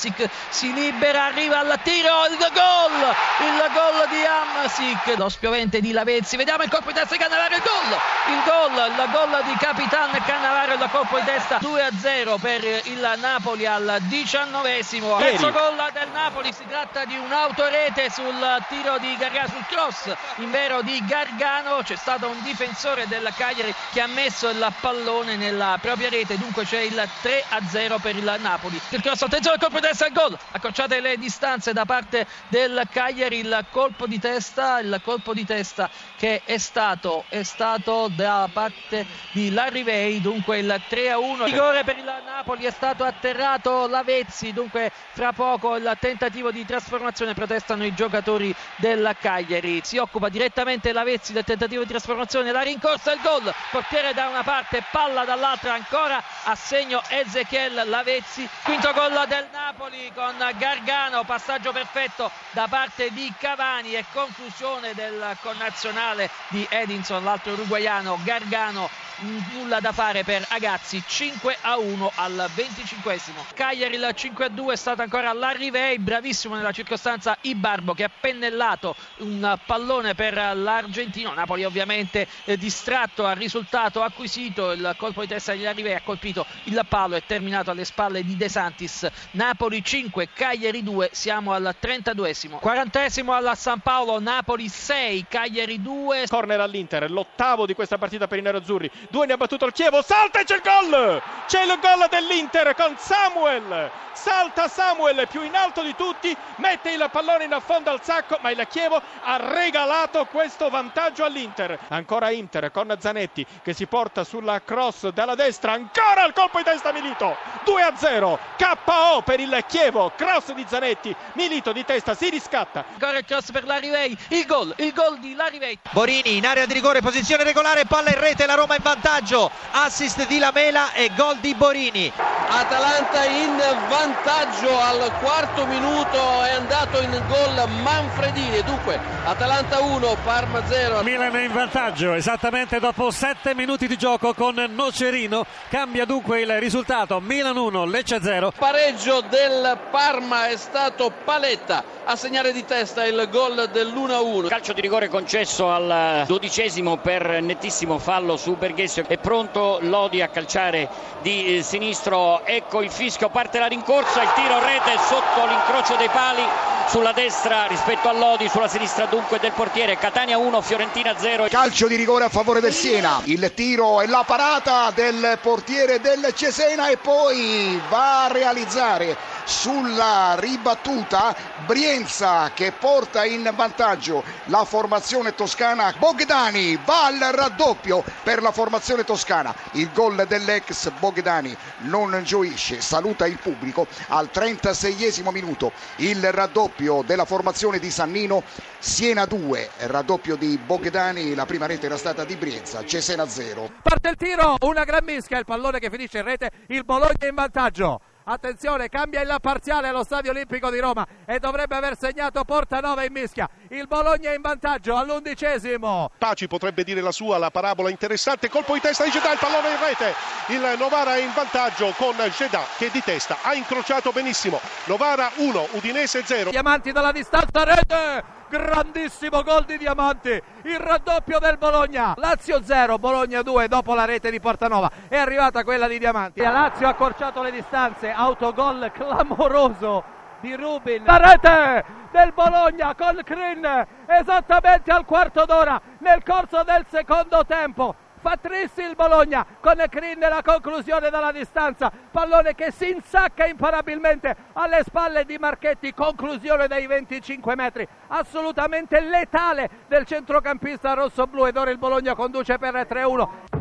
Amsic si libera, arriva al tiro, il gol, il gol di Amsic, lo spiovente di Lavezzi, vediamo il colpo di testa di Cannavaro, il gol, il gol, il gol di Capitan Cannavaro, il colpo di testa 2-0 per il Napoli al diciannovesimo, terzo gol del Napoli, si tratta di un'autorete sul tiro di Gargano, sul cross invero di Gargano, c'è stato un difensore del Cagliari che ha messo il pallone nella propria rete, dunque c'è il 3-0 per il Napoli, il cross, attenzione al colpo di testa, il gol, accorciate le distanze da parte del Cagliari, il colpo di testa, il colpo di testa che è stato, è stato da parte di Larrivei, dunque il 3-1, rigore per il Napoli, è stato atterrato Lavezzi, dunque fra poco il tentativo di trasformazione, protestano i giocatori del Cagliari, si occupa direttamente Lavezzi del tentativo di trasformazione, la rincorsa, il gol, portiere da una parte, palla dall'altra ancora a segno Ezechiel Lavezzi, quinto gol del Napoli con Gargano, passaggio perfetto da parte di Cavani e conclusione del connazionale di Edinson, l'altro uruguaiano Gargano nulla da fare per Agazzi 5 a 1 al 25 Cagliari il 5 a 2 è stato ancora Larrivei bravissimo nella circostanza Ibarbo che ha pennellato un pallone per l'Argentino. Napoli ovviamente eh, distratto al risultato acquisito il colpo di testa di Larrivei ha colpito il palo e terminato alle spalle di De Santis. Napoli 5 Cagliari 2 siamo al 32 40 al San Paolo Napoli 6 Cagliari 2 corner all'Inter l'ottavo di questa partita per i nerazzurri Due ne ha battuto il Chievo, salta e c'è il gol! C'è il gol dell'Inter con Samuel! Salta Samuel più in alto di tutti, mette il pallone in affondo al sacco, ma il Chievo ha regalato questo vantaggio all'Inter. Ancora Inter con Zanetti che si porta sulla cross dalla destra, ancora il colpo di testa Milito. 2 a 0, KO per il Chievo, cross di Zanetti, Milito di testa si riscatta. Ancora il cross per Larivei, il gol, il gol di Larivei. Borini in area di rigore, posizione regolare, palla in rete, la Roma in vantaggio vantaggio, assist di Lamela e gol di Borini. Atalanta in vantaggio al quarto minuto è andato in gol Manfredini. Dunque Atalanta 1 Parma 0 Milan è in vantaggio esattamente dopo 7 minuti di gioco con Nocerino. Cambia dunque il risultato Milan 1 Lecce 0 pareggio del Parma è stato Paletta a segnare di testa il gol dell'1-1 calcio di rigore concesso al dodicesimo per nettissimo fallo su Berghesio. È pronto Lodi a calciare di eh, sinistro ecco il fischio parte la rincorsa il tiro rete sotto l'incrocio dei pali sulla destra rispetto a Lodi sulla sinistra dunque del portiere. Catania 1 Fiorentina 0 calcio di rigore a favore del Siena. Il tiro e la parata del portiere del Cesena e poi va a realizzare sulla ribattuta Brienza che porta in vantaggio la formazione toscana. Bogdani va al raddoppio per la formazione toscana. Il gol dell'ex Bogdani non gioisce saluta il pubblico al 36 minuto. Il raddoppio della formazione di Sannino Siena 2 raddoppio di Bogdani la prima rete era stata di Brienza Cesena 0 parte il tiro una gran mischia il pallone che finisce in rete il Bologna in vantaggio Attenzione, cambia il parziale allo Stadio Olimpico di Roma e dovrebbe aver segnato Portanova in mischia. Il Bologna è in vantaggio all'undicesimo. Paci potrebbe dire la sua, la parabola interessante. Colpo di testa di Gedà, il pallone in rete. Il Novara è in vantaggio con Gedà che di testa ha incrociato benissimo. Novara 1, Udinese 0. Diamanti dalla distanza, rete! Grandissimo gol di Diamanti, il raddoppio del Bologna, Lazio 0, Bologna 2 dopo la rete di Portanova, è arrivata quella di Diamanti, la Lazio ha accorciato le distanze, autogol clamoroso di Rubin, la rete del Bologna con Crin esattamente al quarto d'ora nel corso del secondo tempo fa trissi il Bologna con Crin la conclusione dalla distanza. Pallone che si insacca imparabilmente alle spalle di Marchetti. Conclusione dai 25 metri. Assolutamente letale del centrocampista rosso-blu ed ora il Bologna conduce per 3-1